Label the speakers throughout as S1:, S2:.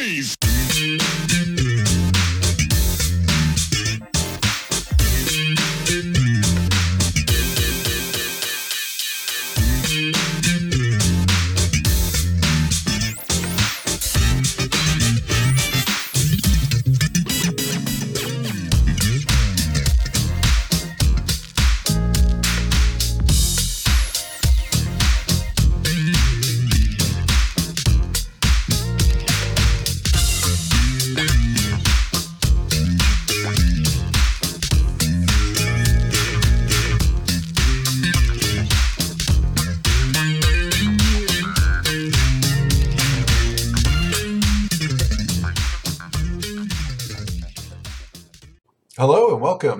S1: Nice!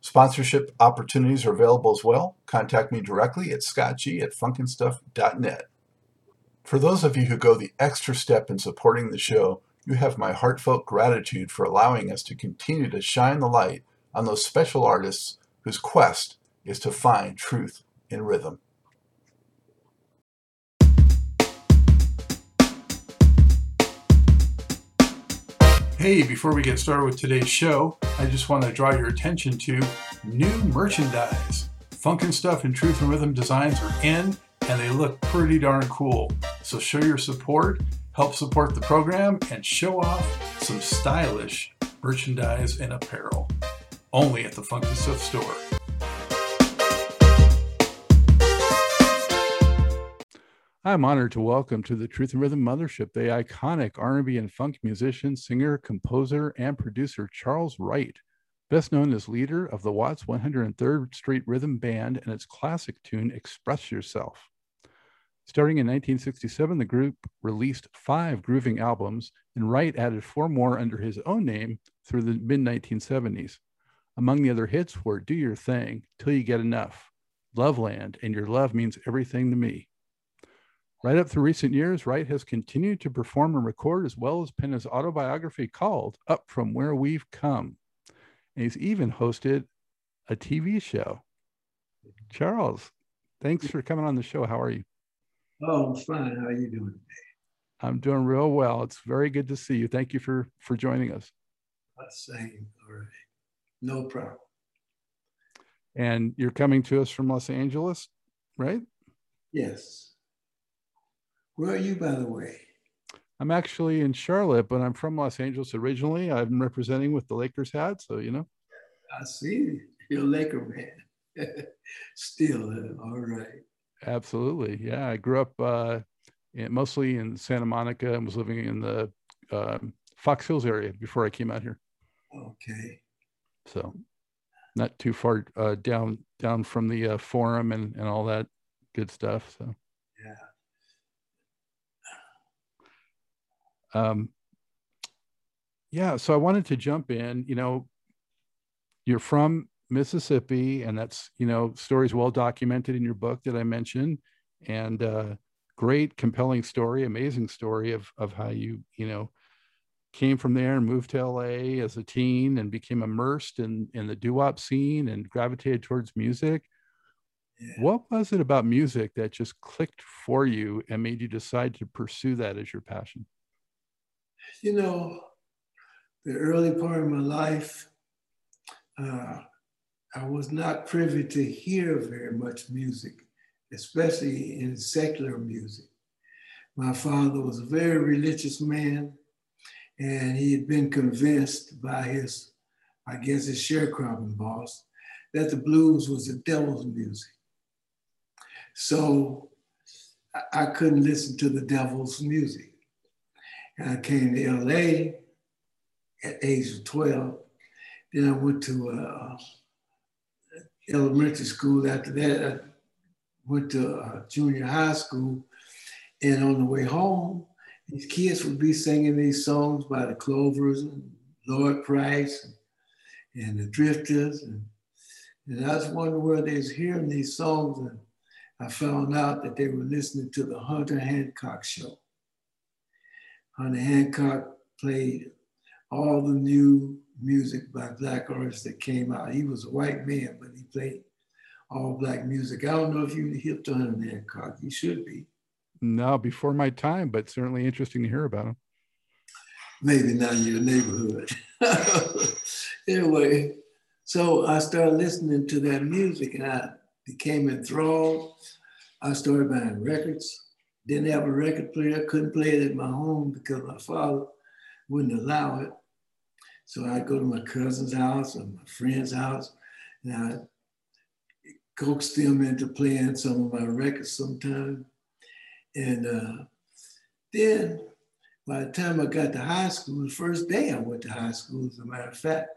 S2: Sponsorship opportunities are available as well. Contact me directly at scottg at funkinstuff.net. For those of you who go the extra step in supporting the show, you have my heartfelt gratitude for allowing us to continue to shine the light on those special artists whose quest is to find truth in rhythm. Hey, before we get started with today's show, I just want to draw your attention to new merchandise. Funkin' Stuff and Truth and Rhythm designs are in, and they look pretty darn cool. So show your support, help support the program, and show off some stylish merchandise and apparel. Only at the Funkin' Stuff store. I'm honored to welcome to the Truth and Rhythm Mothership the iconic R&B and funk musician, singer, composer, and producer Charles Wright, best known as leader of the Watts 103rd Street Rhythm Band and its classic tune Express Yourself. Starting in 1967, the group released five grooving albums, and Wright added four more under his own name through the mid 1970s. Among the other hits were Do Your Thing, Till You Get Enough, Loveland, and Your Love Means Everything to Me. Right up through recent years, Wright has continued to perform and record as well as pen his autobiography called Up From Where We've Come. And he's even hosted a TV show. Charles, thanks for coming on the show. How are you?
S3: Oh, I'm fine. How are you doing today?
S2: I'm doing real well. It's very good to see you. Thank you for for joining us.
S3: Same. All right. No problem.
S2: And you're coming to us from Los Angeles, right?
S3: Yes. Where are you, by the way?
S2: I'm actually in Charlotte, but I'm from Los Angeles originally. I'm representing with the Lakers hat, so you know.
S3: I see you're a Laker man. Still, uh, all right.
S2: Absolutely, yeah. I grew up uh, in, mostly in Santa Monica and was living in the uh, Fox Hills area before I came out here.
S3: Okay.
S2: So, not too far uh, down down from the uh, forum and and all that good stuff. So.
S3: Yeah.
S2: Um, yeah, so I wanted to jump in. You know, you're from Mississippi, and that's you know stories well documented in your book that I mentioned, and uh, great, compelling story, amazing story of of how you you know came from there and moved to LA as a teen and became immersed in in the doo wop scene and gravitated towards music. Yeah.
S1: What was it about music that just clicked for you and made you decide to pursue that as your passion?
S3: You know, the early part of my life, uh, I was not privy to hear very much music, especially in secular music. My father was a very religious man, and he had been convinced by his, I guess, his sharecropping boss, that the blues was the devil's music. So I couldn't listen to the devil's music. I came to LA at age of 12. Then I went to uh, elementary school. After that, I went to uh, junior high school. And on the way home, these kids would be singing these songs by the Clovers and Lloyd Price and, and the Drifters. And, and I was wondering where they was hearing these songs. And I found out that they were listening to the Hunter Hancock show. Hunter Hancock played all the new music by black artists that came out. He was a white man, but he played all black music. I don't know if you hip to Hunter Hancock. You should be.
S1: No, before my time, but certainly interesting to hear about him.
S3: Maybe not in your neighborhood. anyway, so I started listening to that music and I became enthralled. I started buying records. Didn't have a record player, I couldn't play it at my home because my father wouldn't allow it. So I'd go to my cousin's house or my friend's house and I'd coax them into playing some of my records sometimes. And uh, then by the time I got to high school, the first day I went to high school, as a matter of fact,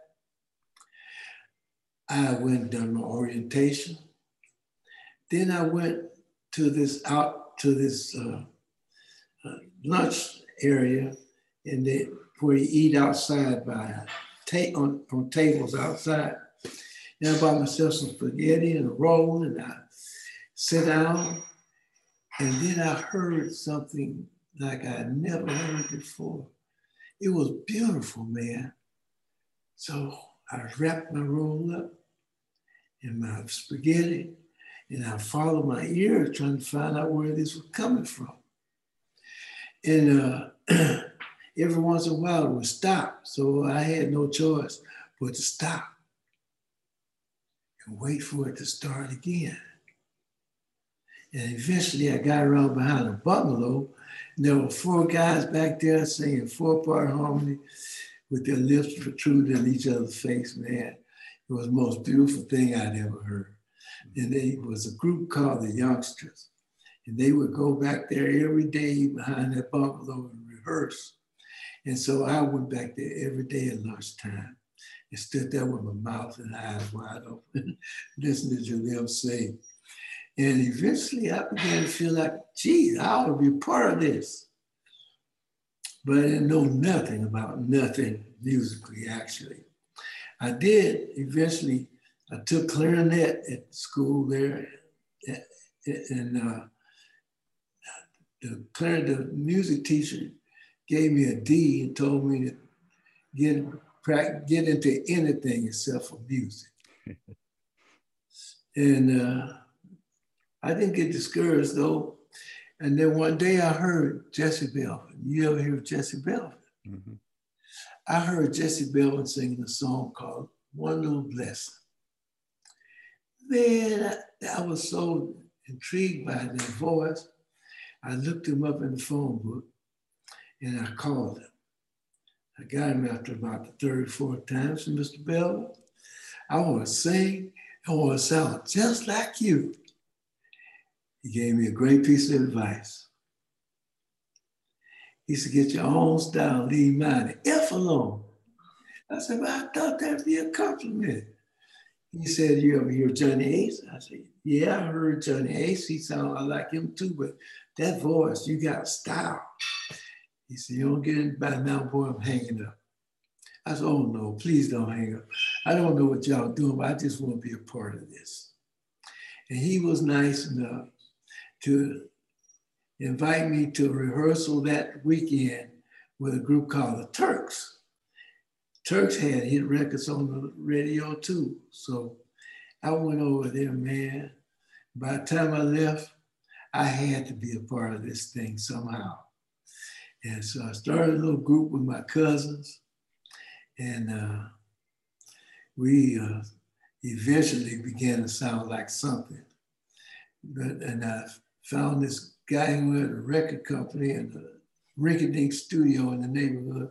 S3: I went and done my orientation. Then I went to this out to this uh, uh, lunch area, and they where you eat outside by ta- on, on tables outside. And I bought myself some spaghetti and a roll, and I sit down and then I heard something like I never heard before. It was beautiful, man. So I wrapped my roll up in my spaghetti and I followed my ear trying to find out where this was coming from. And uh, every once in a while it would stop. So I had no choice but to stop and wait for it to start again. And eventually I got around behind a bungalow. And there were four guys back there singing four-part harmony with their lips protruding in each other's face, man. It was the most beautiful thing I'd ever heard. And they was a group called the Youngsters. And they would go back there every day behind that bungalow and rehearse. And so I went back there every day at lunchtime and stood there with my mouth and eyes wide open, listening to them sing. And eventually I began to feel like, geez, I ought to be part of this. But I didn't know nothing about nothing musically, actually. I did eventually, I took clarinet at school there, and uh, the clarinet, the music teacher gave me a D and told me to get, get into anything except for music. and uh, I didn't get discouraged though. And then one day I heard Jesse Belvin. You ever hear of Jesse Belvin? Mm-hmm. I heard Jesse Belvin singing a song called One Little Blessing. Man, I, I was so intrigued by that voice. I looked him up in the phone book and I called him. I got him after about the third, fourth time. So, Mr. Bell, I want to sing. I want to sound just like you. He gave me a great piece of advice. He said, get your own style, leave mine F alone. I said, well, I thought that'd be a compliment. He said, you ever hear Johnny Ace? I said, yeah, I heard Johnny Ace. He sounded like him too, but that voice, you got style. He said, you don't get it by now, boy, I'm hanging up. I said, oh no, please don't hang up. I don't know what y'all doing, but I just want to be a part of this. And he was nice enough to invite me to a rehearsal that weekend with a group called the Turks. Turks had hit records on the radio too. So I went over there, man. By the time I left, I had to be a part of this thing somehow. And so I started a little group with my cousins, and uh, we uh, eventually began to sound like something. But, and I found this guy who had a record company and a rinky-dink studio in the neighborhood.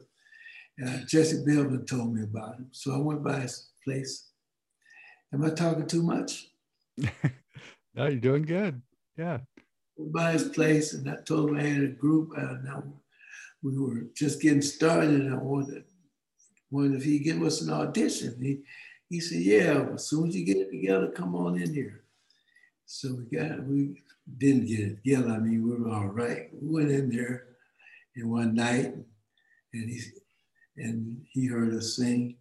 S3: And uh, Jesse Belvin told me about him. So I went by his place. Am I talking too much?
S1: no, you're doing good. Yeah.
S3: Went by his place and I told him I had a group. And I, we were just getting started and I wanted, wanted if he give us an audition. He, he said, yeah, as soon as you get it together, come on in here. So we got, we didn't get it together. I mean, we were all right. We went in there and one night and he, and he heard us sing.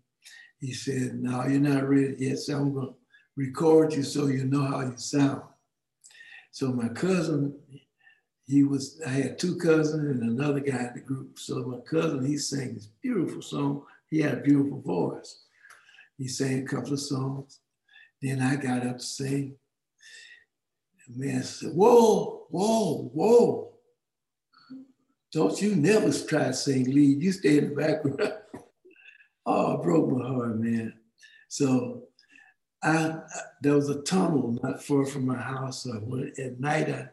S3: He said, no, you're not ready yet. So I'm gonna record you so you know how you sound. So my cousin, he was, I had two cousins and another guy in the group. So my cousin, he sang this beautiful song. He had a beautiful voice. He sang a couple of songs. Then I got up to sing The man said, Whoa, whoa, whoa. Don't you never try to sing lead. You stay in the background. oh, it broke my heart, man. So I, I, there was a tunnel not far from my house. So went, at night, I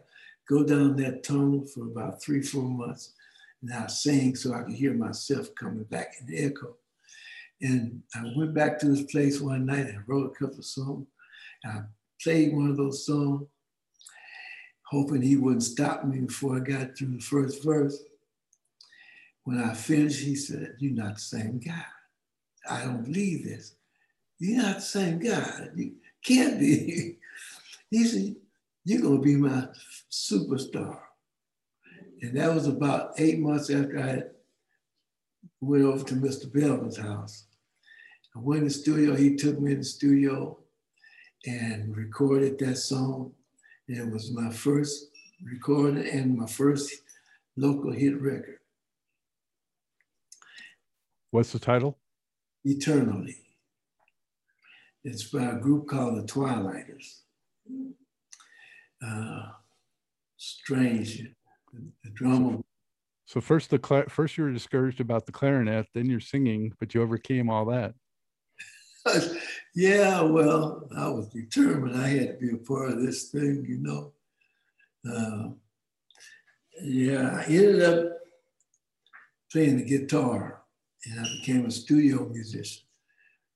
S3: go down that tunnel for about three, four months. And I sing so I could hear myself coming back in the echo. And I went back to his place one night and wrote a couple songs. I played one of those songs hoping he wouldn't stop me before I got through the first verse. When I finished, he said, You're not the same guy. I don't believe this. You're not the same guy. You can't be. he said, You're going to be my superstar. And that was about eight months after I went over to Mr. Belvin's house. I went in the studio, he took me in the studio and recorded that song. It was my first recording and my first local hit record.
S1: What's the title?
S3: Eternally. It's by a group called the Twilighters. Uh, strange. The drummer.
S1: So first the cl- first you were discouraged about the clarinet, then you're singing, but you overcame all that.
S3: yeah, well, I was determined I had to be a part of this thing, you know. Uh, yeah, I ended up playing the guitar and I became a studio musician.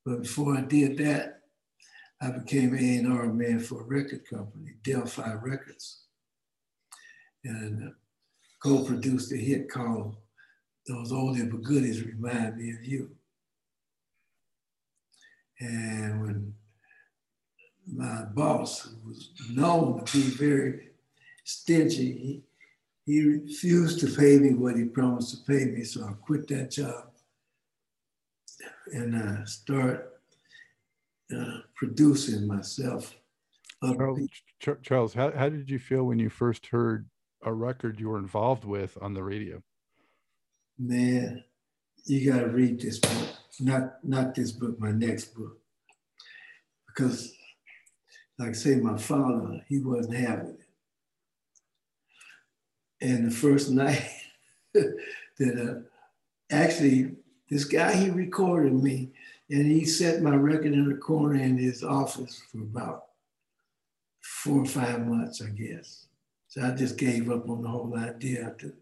S3: But before I did that, I became A&R man for a record company, Del-Fi Records. And uh, co-produced a hit called Those Oldie But Goodies Remind Me of You. And when my boss, was known to be very stingy, he refused to pay me what he promised to pay me. So I quit that job and uh, start uh, producing myself.
S1: Charles, Charles how, how did you feel when you first heard a record you were involved with on the radio?
S3: Man, you got to read this book. Not not this book, my next book, because, like I say, my father he wasn't having it. And the first night that uh, actually this guy he recorded me, and he set my record in the corner in his office for about four or five months, I guess. So I just gave up on the whole idea after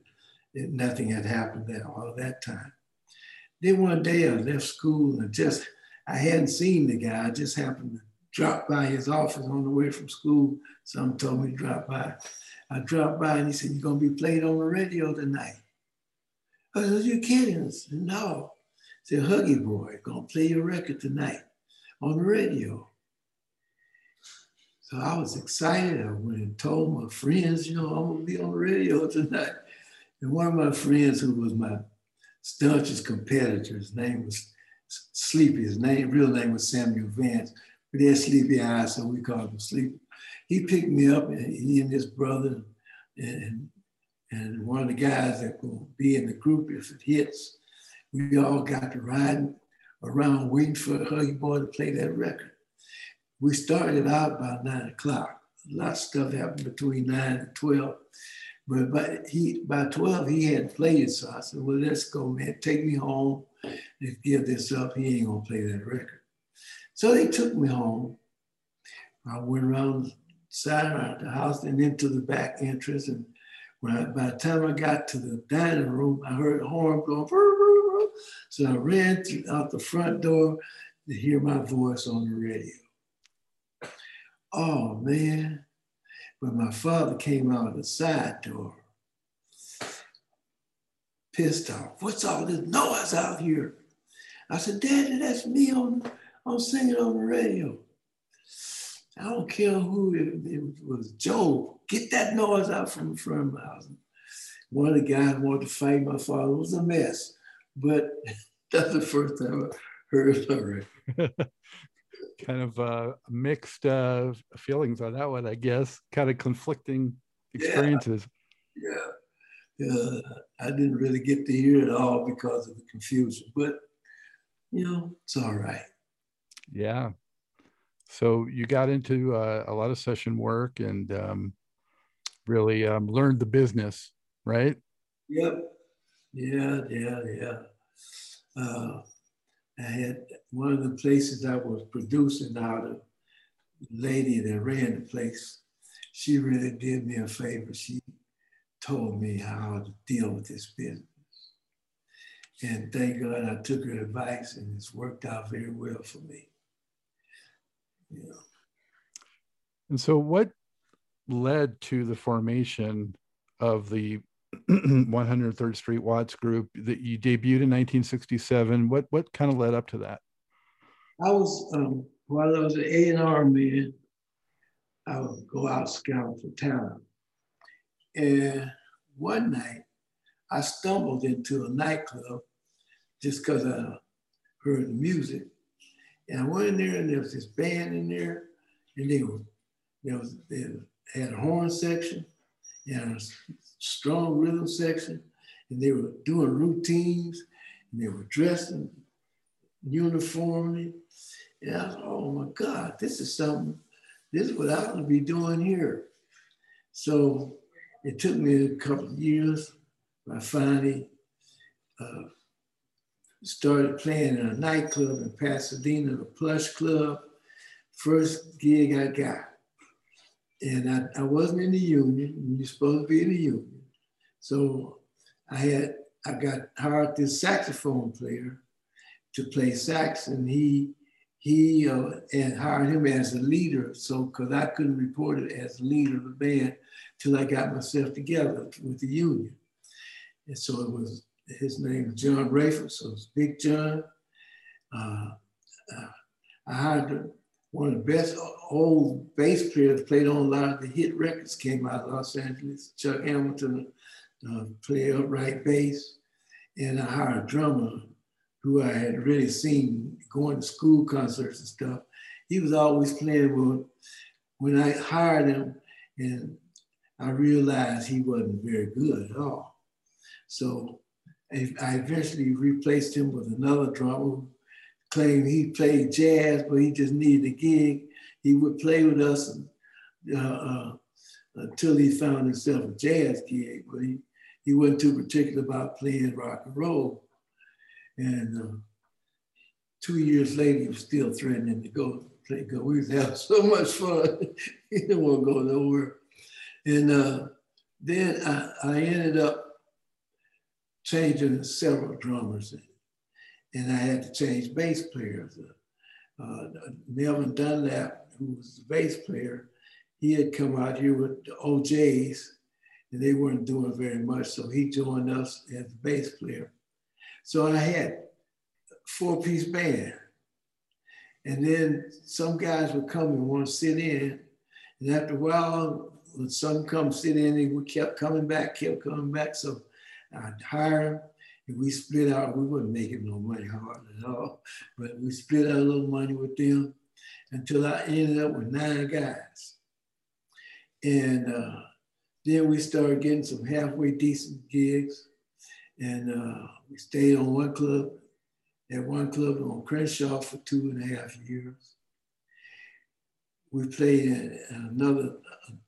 S3: nothing had happened there all that time. Then one day I left school and just, I hadn't seen the guy. I just happened to drop by his office on the way from school. Someone told me to drop by. I dropped by and he said, You're going to be played on the radio tonight. I said, You kidding? Said, No. Said, Huggy Boy, to play your record tonight on the radio. So I was excited. I went and told my friends, you know, I'm to be on the radio tonight. And one of my friends, who was my staunchest competitor. His name was Sleepy. His name, real name was Samuel Vance, but he had sleepy eyes, so we called him Sleepy. He picked me up, and he and his brother, and and one of the guys that will be in the group if it hits, we all got to ride around waiting for Huggy Boy to play that record. We started out about nine o'clock a lot of stuff happened between nine and 12. But by, he, by 12, he hadn't played it. So I said, well, let's go, man. Take me home. Let's give this up. He ain't to play that record. So they took me home. I went around the side of the house and into the back entrance. And when I, by the time I got to the dining room, I heard a horn going. So I ran out the front door to hear my voice on the radio. Oh man, but my father came out of the side door, pissed off. What's all this noise out here? I said, Daddy, that's me on, I'm singing on the radio. I don't care who it, it was, Joe. Get that noise out from the front of my house. One of the guys wanted to fight my father. It was a mess, but that's the first time I heard it.
S1: kind of uh, mixed uh, feelings on that one, I guess. Kind of conflicting experiences.
S3: Yeah. yeah. I didn't really get to hear it all because of the confusion, but you know, it's all right.
S1: Yeah. So you got into uh, a lot of session work and um, really um, learned the business, right?
S3: Yep. Yeah, yeah, yeah. Uh, I had one of the places I was producing out of, lady that ran the place, she really did me a favor. She told me how to deal with this business. And thank God I took her advice and it's worked out very well for me. Yeah.
S1: And so what led to the formation of the 103rd Street Watts Group that you debuted in 1967. What what kind of led up to that?
S3: I was um, while I was an A and R man, I would go out scouting for talent, and one night I stumbled into a nightclub just because I heard the music, and I went in there and there was this band in there, and they were there was they had a horn section and a strong rhythm section, and they were doing routines, and they were dressed in uniformly. And I was, oh my God, this is something, this is what I ought to be doing here. So it took me a couple of years. I finally uh, started playing in a nightclub in Pasadena, the Plush Club. First gig I got and I, I wasn't in the union. You're supposed to be in the union. So I had I got hired this saxophone player to play sax, and he he uh, and hired him as a leader. So because I couldn't report it as leader of the band till I got myself together with the union, and so it was his name was John Rayford, so it was Big John. Uh, uh, I hired one of the best old bass players, played on a lot of the hit records, came out of Los Angeles. Chuck Hamilton uh, played upright bass. And I hired a drummer who I had really seen going to school concerts and stuff. He was always playing with, when I hired him, and I realized he wasn't very good at all. So I eventually replaced him with another drummer claimed he played jazz, but he just needed a gig. He would play with us uh, uh, until he found himself a jazz gig, but he, he wasn't too particular about playing rock and roll. And uh, two years later, he was still threatening to go play go. We was having so much fun. he didn't want to go nowhere. And uh, then I, I ended up changing several drummers and I had to change bass players. Uh, Melvin Dunlap, who was the bass player, he had come out here with the O'Jays, and they weren't doing very much, so he joined us as the bass player. So I had four-piece band. And then some guys would come and want to sit in. And after a while, when some come sit in, they would kept coming back, kept coming back. So I'd hire if we split out, we wouldn't make it no money hard at all, but we split out a little money with them until I ended up with nine guys. And uh, then we started getting some halfway decent gigs. And uh, we stayed on one club, at one club on Crenshaw for two and a half years. we played in another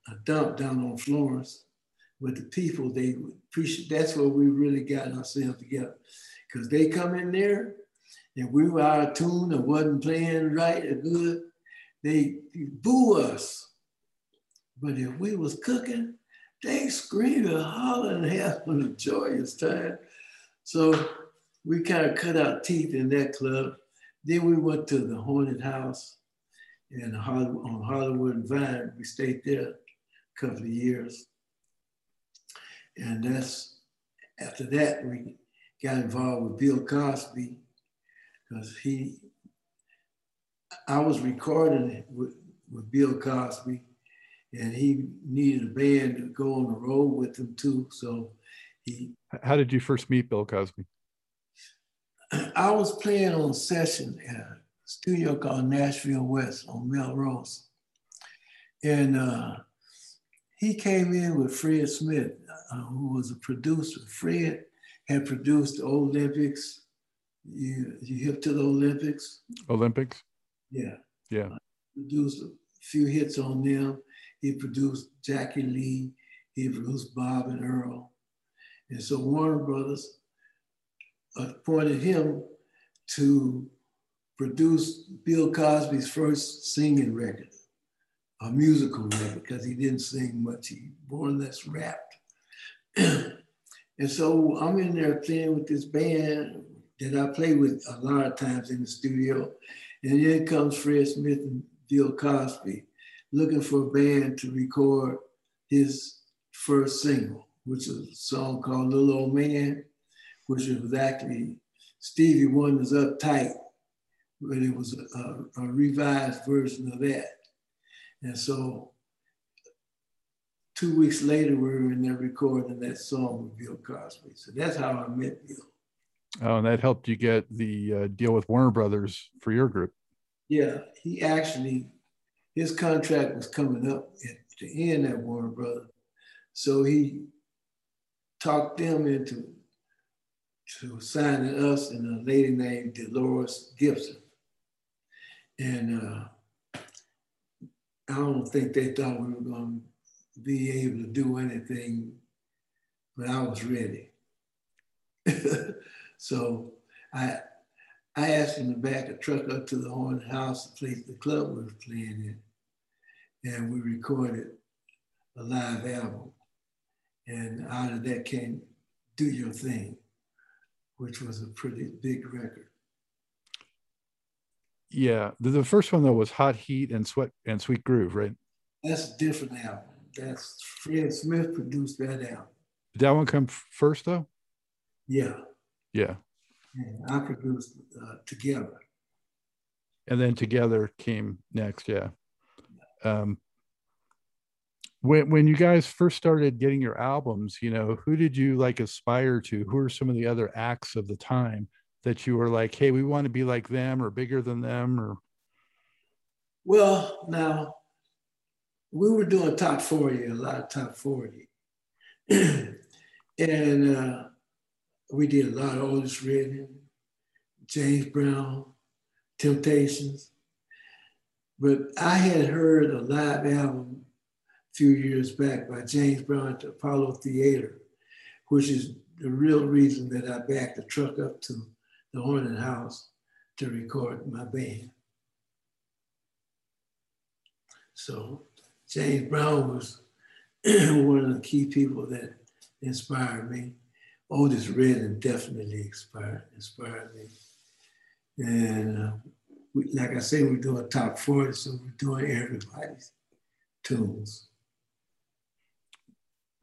S3: a dump down on Florence with the people. They appreciate that's where we really got ourselves together because they come in there and we were out of tune or wasn't playing right or good. They boo us. But if we was cooking, they screamed and hollered and having a joyous time. So we kind of cut our teeth in that club. Then we went to the Haunted House in Hollywood, on Hollywood and Vine. We stayed there a couple of years. And that's after that we got involved with Bill Cosby because he, I was recording with, with Bill Cosby and he needed a band to go on the road with him too. So he.
S1: How did you first meet Bill Cosby?
S3: I was playing on a session at a studio called Nashville West on Melrose. And uh, he came in with Fred Smith, uh, who was a producer. Fred had produced the Olympics. You, you hip to the Olympics?
S1: Olympics?
S3: Yeah.
S1: Yeah. Uh,
S3: produced a few hits on them. He produced Jackie Lee. He produced Bob and Earl. And so Warner Brothers appointed him to produce Bill Cosby's first singing record, a musical record, because he didn't sing much. He more or less rapped. And so I'm in there playing with this band that I play with a lot of times in the studio. And then comes Fred Smith and Bill Cosby looking for a band to record his first single, which is a song called Little Old Man, which was actually Stevie Wonder's Uptight, but it was a, a, revised version of that. And so two weeks later, we were in there recording that song with Bill Cosby. So that's how I met Bill.
S1: Oh, and that helped you get the uh, deal with Warner Brothers for your group.
S3: Yeah, he actually his contract was coming up at the end at Warner Brothers. So he talked them into to signing us and a lady named Dolores Gibson. And uh, I don't think they thought we were going to be able to do anything, when I was ready. so I I asked him to back a truck up to the haunted house, the place the club was playing in, and we recorded a live album. And out of that came Do Your Thing, which was a pretty big record.
S1: Yeah, the, the first one though was Hot Heat and Sweat and Sweet Groove, right?
S3: That's a different album. That's Fred Smith produced that album.
S1: Did that one come first though?
S3: Yeah.
S1: Yeah.
S3: And I produced uh, together.
S1: And then together came next, yeah. Um, when when you guys first started getting your albums, you know, who did you like aspire to? Who are some of the other acts of the time that you were like, hey, we want to be like them or bigger than them or
S3: well, now we were doing top 40, a lot of top 40. and uh, we did a lot of Otis Redding, James Brown, Temptations. But I had heard a live album a few years back by James Brown at the Apollo Theater, which is the real reason that I backed the truck up to the Haunted House to record my band. So James Brown was one of the key people that inspired me. Otis Redding definitely inspired, inspired me. And uh, we, like I say, we're doing top 40, so we're doing everybody's tunes.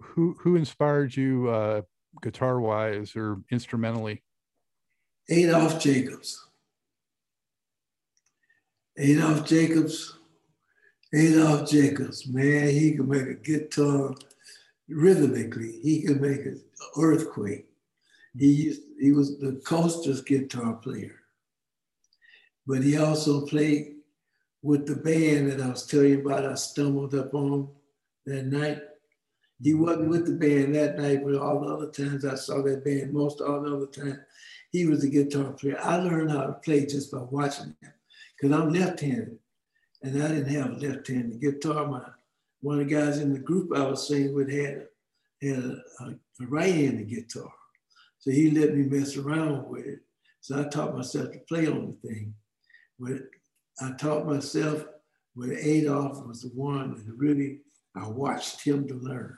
S1: Who, who inspired you uh, guitar wise or instrumentally?
S3: Adolph Jacobs. Adolph Jacobs, Adolph Jacobs, man, he can make a guitar rhythmically. He can make an earthquake. He mm-hmm. used, he was the Coasters guitar player, but he also played with the band that I was telling you about. I stumbled up on that night. He mm-hmm. wasn't with the band that night, but all the other times I saw that band, most all the other times, he was a guitar player. I learned how to play just by watching him because I'm left-handed. And I didn't have a left-handed guitar. My one of the guys in the group I was singing with had had a, a, right-handed guitar, so he let me mess around with it. So I taught myself to play on the thing. But I taught myself when Adolph was the one that really I watched him to learn.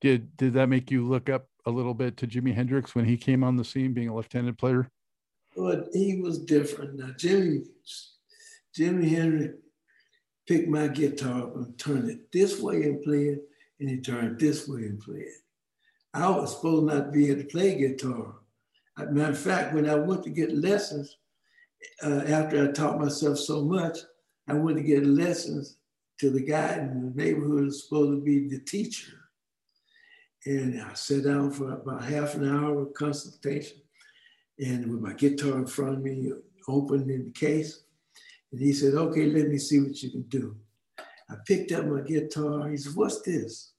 S1: Did did that make you look up a little bit to Jimi Hendrix when he came on the scene, being a left-handed player?
S3: But he was different. Now Jimmy, Jimi Hendrix picked my guitar up and turned it this way and play it, and he turned this way and play it. I was supposed not to be able to play guitar. matter of fact, when I went to get lessons, uh, after I taught myself so much, I went to get lessons to the guy in the neighborhood who's supposed to be the teacher. And I sat down for about half an hour of consultation and with my guitar in front of me, open in the case. And he said, okay, let me see what you can do. I picked up my guitar. He said, what's this?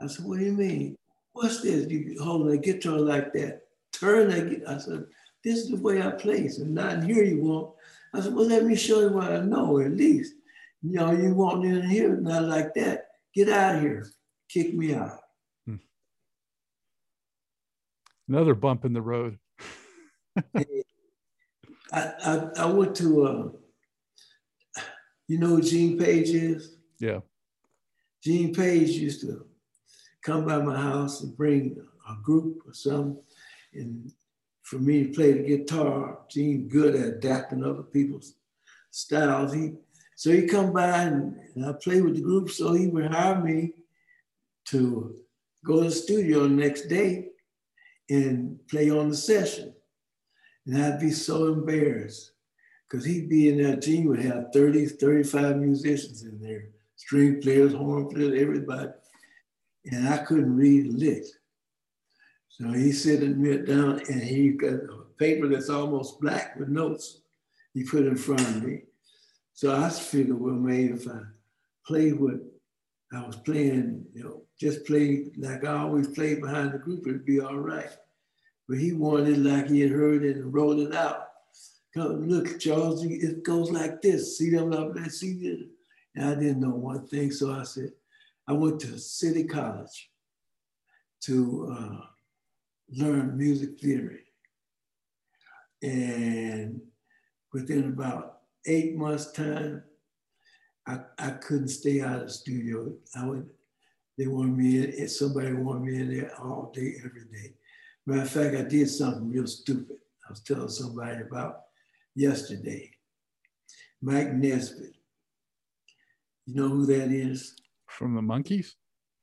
S3: I said, what do you mean? What's this? You hold a guitar like that. Turn that. I said, this is the way I play. So not here you won't. I said, well, let me show you what I know at least. You know, you want in here, not like that. Get out of here. Kick me out.
S1: Another bump in the road.
S3: I, I, I went to, uh, you know who Gene Page is?
S1: Yeah.
S3: Gene Page used to come by my house and bring a group or something. And for me to play the guitar, Gene good at adapting other people's styles. He so he come by and, and I play with the group. So he would hire me to go to the studio the next day and play on the session. And I'd be so embarrassed because he'd be in there. Gene would have 30, 35 musicians in there, string players, horn players, everybody and I couldn't read lick. So he sitting me down and he got a paper that's almost black with notes he put in front of me. So I figured, well, maybe if I played what I was playing, you know, just play like I always played behind the group, it'd be all right. But he wanted like he had heard it and wrote it out. Come, look, Charles, it goes like this. See them up there, see this. And I didn't know one thing, so I said, I went to City College to uh, learn music theory. And within about eight months' time, I, I couldn't stay out of the studio. I would, they wanted me in, somebody wanted me in there all day, every day. Matter of fact, I did something real stupid. I was telling somebody about yesterday. Mike Nesmith. You know who that is?
S1: from the Monkees?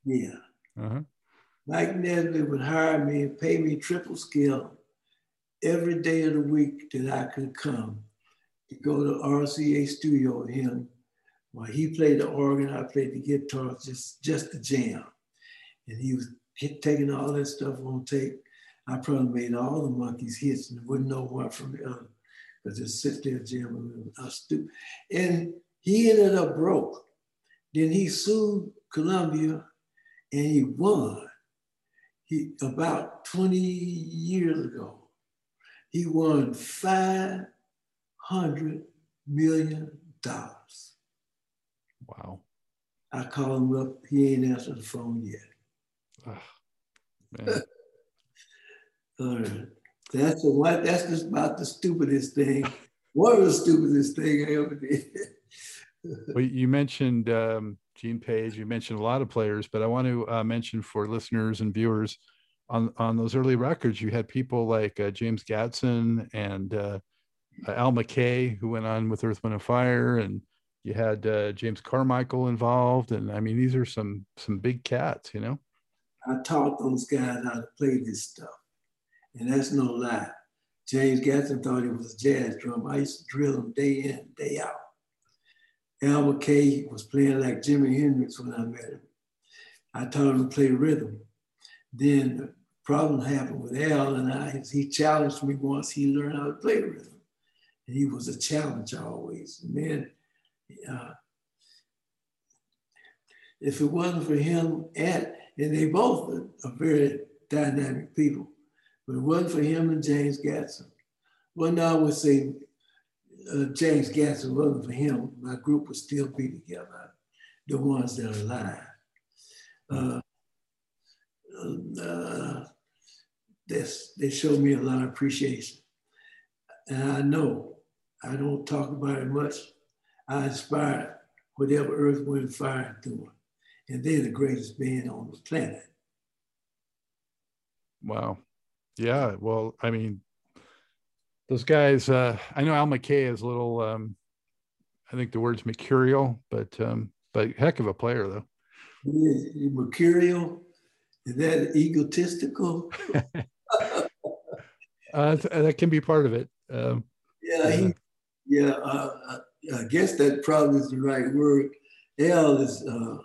S3: Yeah. Uh-huh. Mike Nesmith would hire me and pay me triple skill every day of the week that I could come to go to RCA studio with him. While he played the organ, I played the guitar, just just the jam. And he was taking all that stuff on tape. I probably made all the Monkees hits and wouldn't know one from the other. Because just sit there jamming. I was And he ended up broke. Then he sued Columbia and he won. He about 20 years ago, he won five hundred million dollars.
S1: Wow.
S3: I called him up, he ain't answered the phone yet. Oh, All right. That's the one, that's just about the stupidest thing. One of the stupidest thing I ever did.
S1: well, you mentioned um, Gene Page. You mentioned a lot of players, but I want to uh, mention for listeners and viewers on on those early records, you had people like uh, James Gadson and uh, Al McKay, who went on with Earth, Wind, and Fire, and you had uh, James Carmichael involved. And I mean, these are some some big cats, you know.
S3: I taught those guys how to play this stuff, and that's no lie. James Gadson thought it was a jazz drum. I used to drill them day in, day out. Al McKay was playing like Jimi Hendrix when I met him. I taught him to play rhythm. Then the problem happened with Al and I. He challenged me once. He learned how to play rhythm. And he was a challenge always. And then, uh, if it wasn't for him and, and they both are very dynamic people, but it wasn't for him and James Gadson. Well, now I would say uh, James Gadson wasn't for him, my group would still be together, the ones that are alive. Uh, uh, they showed me a lot of appreciation. And I know I don't talk about it much. I inspire whatever Earth, Wind, Fire doing. And they're the greatest band on the planet.
S1: Wow. Yeah. Well, I mean, those guys, uh, I know Al McKay is a little, um, I think the word's mercurial, but, um, but heck of a player though.
S3: He is mercurial. Is that egotistical?
S1: uh, that can be part of it. Um,
S3: yeah, he, yeah. Uh, uh, I guess that probably is the right word. L is, uh,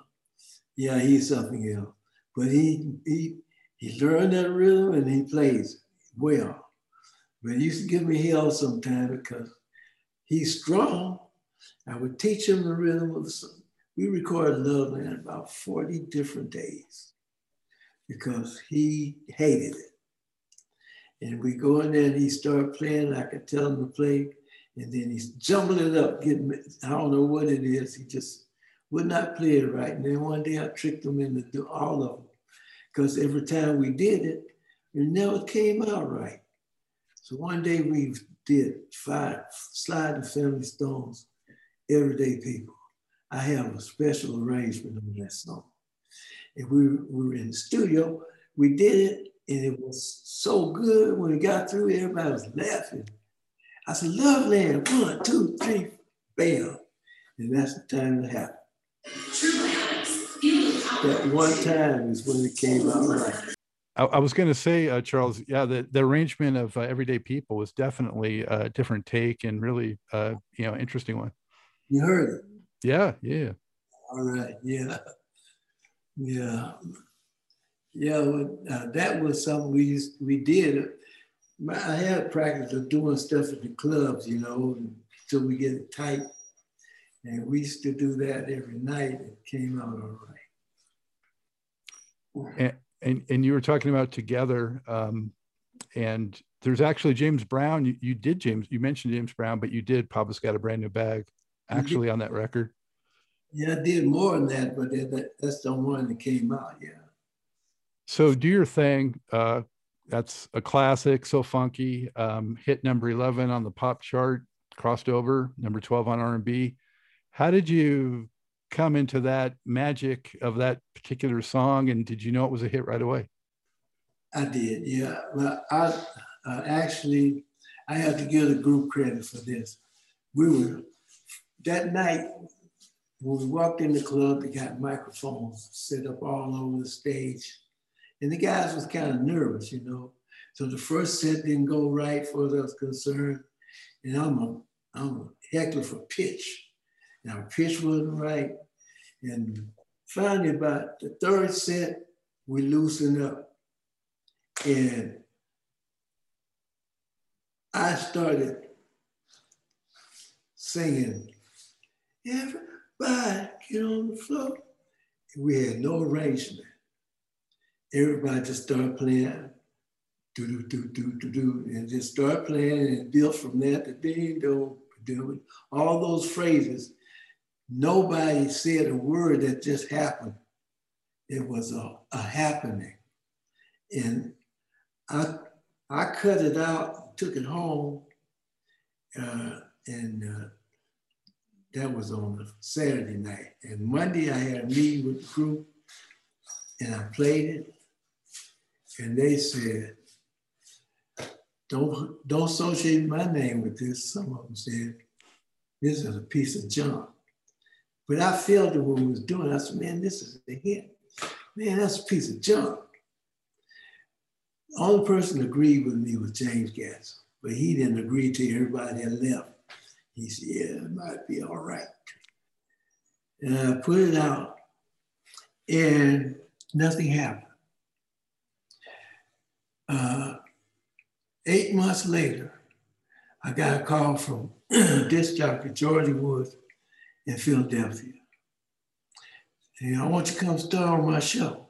S3: yeah, he's something else. But he he he learned that rhythm and he plays well. But he used to give me hell sometimes because he's strong. I would teach him the rhythm of some. We recorded Loveland about 40 different days because he hated it. And we go in there and he started playing. I could tell him to play. And then he's jumbling it up, getting, I don't know what it is. He just would not play it right. And then one day I tricked him into all of them. Because every time we did it, it never came out right. So one day we did Sly and Family Stones, Everyday People. I have a special arrangement on that song. And we, we were in the studio, we did it, and it was so good when we got through, everybody was laughing. I said, Loveland, one, two, three, bam. And that's the time it happened. That one time is when it came out right.
S1: I, I was going to say, uh, Charles, yeah, the, the arrangement of uh, Everyday People was definitely a different take and really, uh, you know, interesting one.
S3: You heard it?
S1: Yeah, yeah.
S3: All right, yeah. Yeah. Yeah, well, uh, that was something we used, we did. I had practice of doing stuff at the clubs, you know, until we get it tight. And we used to do that every night. It came out all
S1: right. And, and, and you were talking about together, um, and there's actually James Brown. You, you did James. You mentioned James Brown, but you did Papa's Got a Brand New Bag actually on that record.
S3: Yeah, I did more than that, but that, that's the one that came out. Yeah.
S1: So do your thing. Uh, that's a classic, so funky. Um, hit number eleven on the pop chart, crossed over number twelve on R and B. How did you come into that magic of that particular song, and did you know it was a hit right away?
S3: I did, yeah. Well, I uh, actually I have to give the group credit for this. We were that night when we walked in the club, they got microphones set up all over the stage. And the guys was kind of nervous, you know. So the first set didn't go right for us concerned. And I'm a, I'm a heckler for pitch. Now pitch wasn't right. And finally about the third set, we loosened up. And I started singing, everybody get on the floor. And we had no arrangement everybody just started playing do do do do do do and just start playing and build from that to ding do do all those phrases. Nobody said a word that just happened. It was a, a happening. And I I cut it out, took it home, uh, and uh, that was on a Saturday night. And Monday I had a meeting with the group, and I played it, and they said, don't, don't associate my name with this. Some of them said, this is a piece of junk. But I felt when we was doing. I said, man, this is a hit. Man, that's a piece of junk. All the only person agreed with me was James Gadson, but he didn't agree to everybody that left. He said, yeah, it might be all right. And I put it out and nothing happened. Uh, eight months later, I got a call from disc jockey Georgie Woods in Philadelphia. And I want you to come star on my show.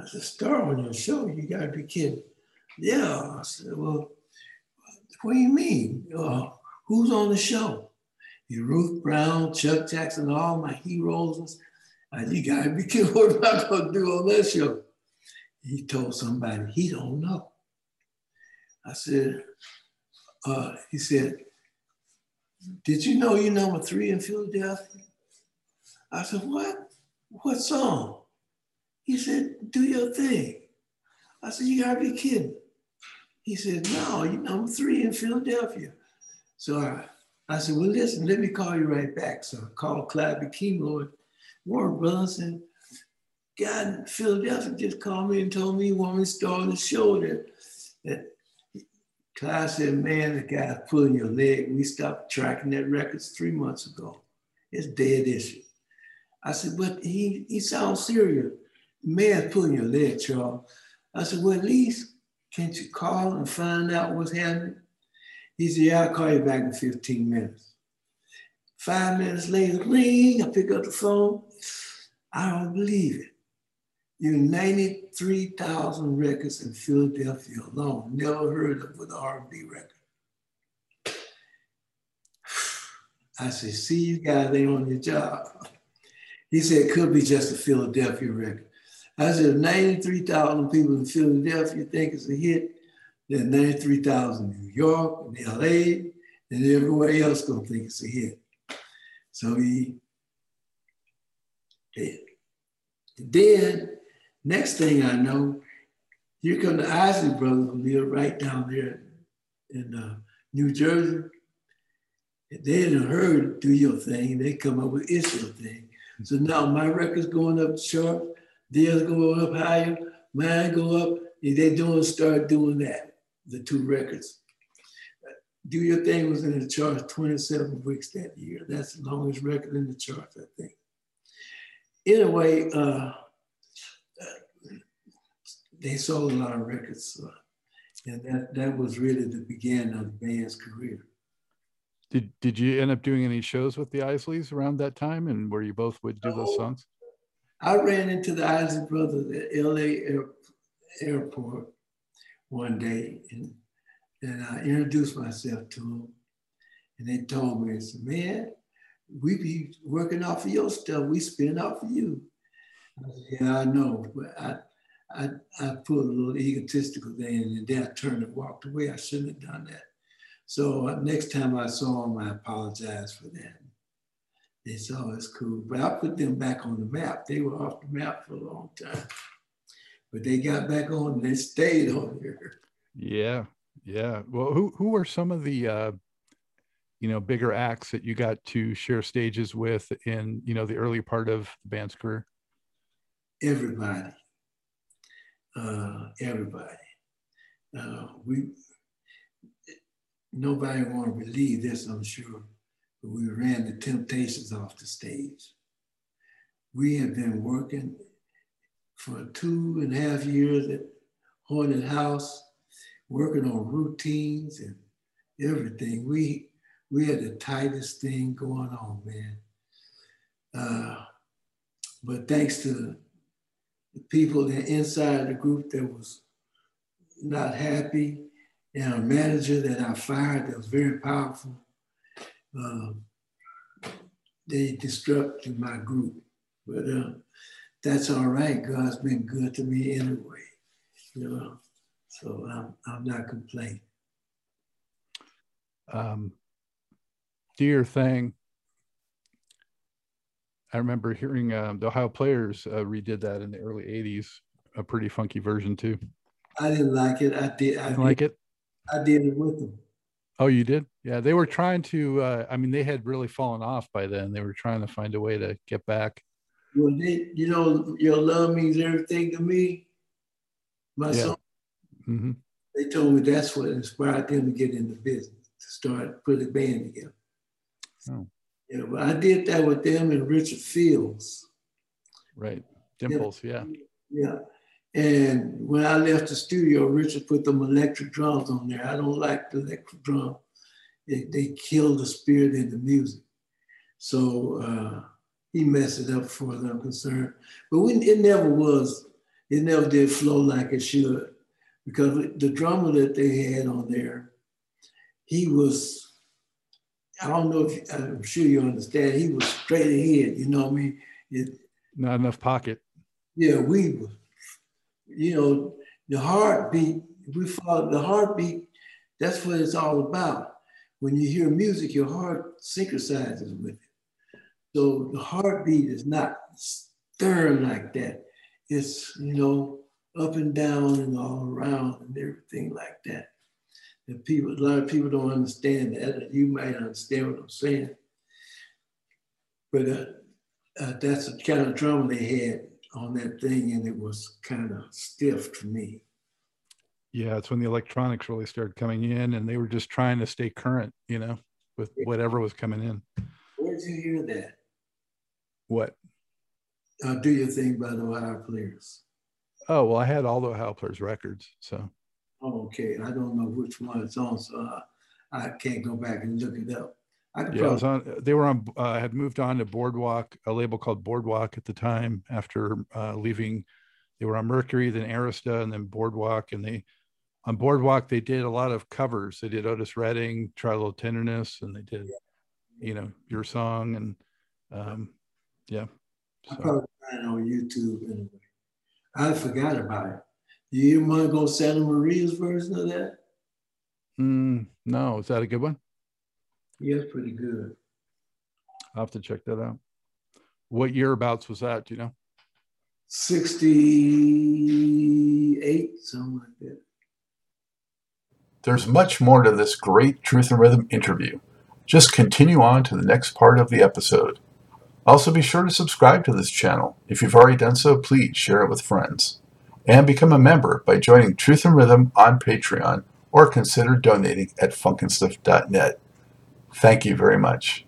S3: I said, star on your show? You gotta be kidding. Yeah. I said, well, what do you mean? Uh, Who's on the show? You Ruth Brown, Chuck Jackson, all my heroes. I you gotta be careful what am I gonna do on that show? He told somebody he don't know. I said, uh, he said, did you know you're number three in Philadelphia? I said, what? What song? He said, do your thing. I said, you gotta be kidding. He said, no, you're number three in Philadelphia. So I, I said, well, listen, let me call you right back. So I called Clyde and Warner Brothers and God in Philadelphia just called me and told me he wanted me to start the show that, that Clyde said, man, the guy's pulling your leg. We stopped tracking that records three months ago. It's dead issue. I said, but he, he sounds serious. man's pulling your leg, Charles. I said, well, at least can't you call and find out what's happening? He said, yeah, I'll call you back in 15 minutes. Five minutes later, ring, I pick up the phone. I don't believe it. You 93,000 records in Philadelphia alone. Never heard of an R&B record. I said, see you guys ain't on your job. He said, it could be just a Philadelphia record. I said, 93,000 people in Philadelphia think it's a hit, then 93,000 in New York and LA and everywhere else gonna think it's a hit. So he did. Then, next thing I know, here come the Isley brothers who live right down there in uh, New Jersey. They didn't heard Do Your Thing, they come up with It's Your Thing. So now my record's going up sharp, theirs going up higher, mine go up, and they doing start doing that, the two records. Do Your Thing was in the charts 27 weeks that year. That's the longest record in the charts, I think. Anyway, uh, they sold a lot of records. Uh, and that, that was really the beginning of the band's career.
S1: Did Did you end up doing any shows with the Isleys around that time, and where you both would do oh, those songs?
S3: I ran into the Isley brothers at L.A. Air, airport one day, and and I introduced myself to them, and they told me, said, "Man, we be working off of your stuff. We spin off of you." I said, "Yeah, I know, but I." I, I put a little egotistical thing and then I turned and walked away. I shouldn't have done that. So uh, next time I saw them, I apologized for that. They saw it's cool, but I put them back on the map. They were off the map for a long time, but they got back on and they stayed on there.
S1: Yeah, yeah. Well, who who were some of the uh, you know bigger acts that you got to share stages with in you know the early part of the band's career?
S3: Everybody, uh, everybody. Uh, we nobody want to believe this, I'm sure, but we ran the Temptations off the stage. We have been working for two and a half years at Haunted House, working on routines and everything. We we had the tightest thing going on, man. Uh, but thanks to the people that inside the group that was not happy, and a manager that I fired that was very powerful. Um, they disrupted my group, but uh, that's all right. God's been good to me anyway, you know. So I'm I'm not complaining.
S1: Um, dear thing. I remember hearing um, the Ohio Players uh, redid that in the early '80s, a pretty funky version too.
S3: I didn't like it. I did. I
S1: did, like it.
S3: I did it with them.
S1: Oh, you did? Yeah, they were trying to. Uh, I mean, they had really fallen off by then. They were trying to find a way to get back.
S3: Well, they, you know, your love means everything to me. My yeah. son. Mm-hmm. They told me that's what inspired them to get into business, to start put a band together. Oh. Yeah, but I did that with them and Richard Fields.
S1: Right, Dimples.
S3: Yeah. Yeah. And when I left the studio, Richard put them electric drums on there. I don't like the electric drum. They, they kill the spirit in the music. So uh, he messed it up for them concerned. But we, it never was, it never did flow like it should because the drummer that they had on there, he was I don't know if uh, I'm sure you understand. He was straight ahead. You know what I mean? It,
S1: Not enough pocket.
S3: yeah, we, were- you know, the heartbeat. We follow the heartbeat. That's what it's all about. When you hear music, your heart synchronizes with it. So the heartbeat is not stirring like that. It's you know up and down and all around and everything like that. And people, a lot of people don't understand that. You might understand what I'm saying, but uh, uh, that's the kind of drum they had on that thing, and it was kind of stiff to me.
S1: Yeah, it's when the electronics really started coming in and they were just trying to stay current, you know, with whatever was coming in.
S3: Where did you hear that?
S1: What?
S3: Uh, do your thing by the Ohio Players.
S1: Oh, well, I had all the Ohio Players records. So
S3: okay, I don't know which one it's on, so uh, I can't go back and look it up. I could
S1: yeah, I was
S3: probably,
S1: on, they were on, uh, I had moved on to Boardwalk, a label called Boardwalk at the time after uh, leaving. They were on Mercury, then Arista, and then Boardwalk. And they, on Boardwalk, they did a lot of covers. They did Otis Redding, Try a Little Tenderness, and they did, you know, Your Song. And um, yeah.
S3: I probably find it on YouTube anyway. I forgot about it. Do you want to go Santamaria's version of that?
S1: mm, no, is that a good one?
S3: Yeah, it's pretty good.
S1: I'll have to check that out. What year abouts was that? Do you know?
S3: 68, something like that.
S2: There's much more to this great Truth and Rhythm interview. Just continue on to the next part of the episode. Also, be sure to subscribe to this channel. If you've already done so, please share it with friends. And become a member by joining Truth and Rhythm on Patreon or consider donating at funkinstuff.net. Thank you very much.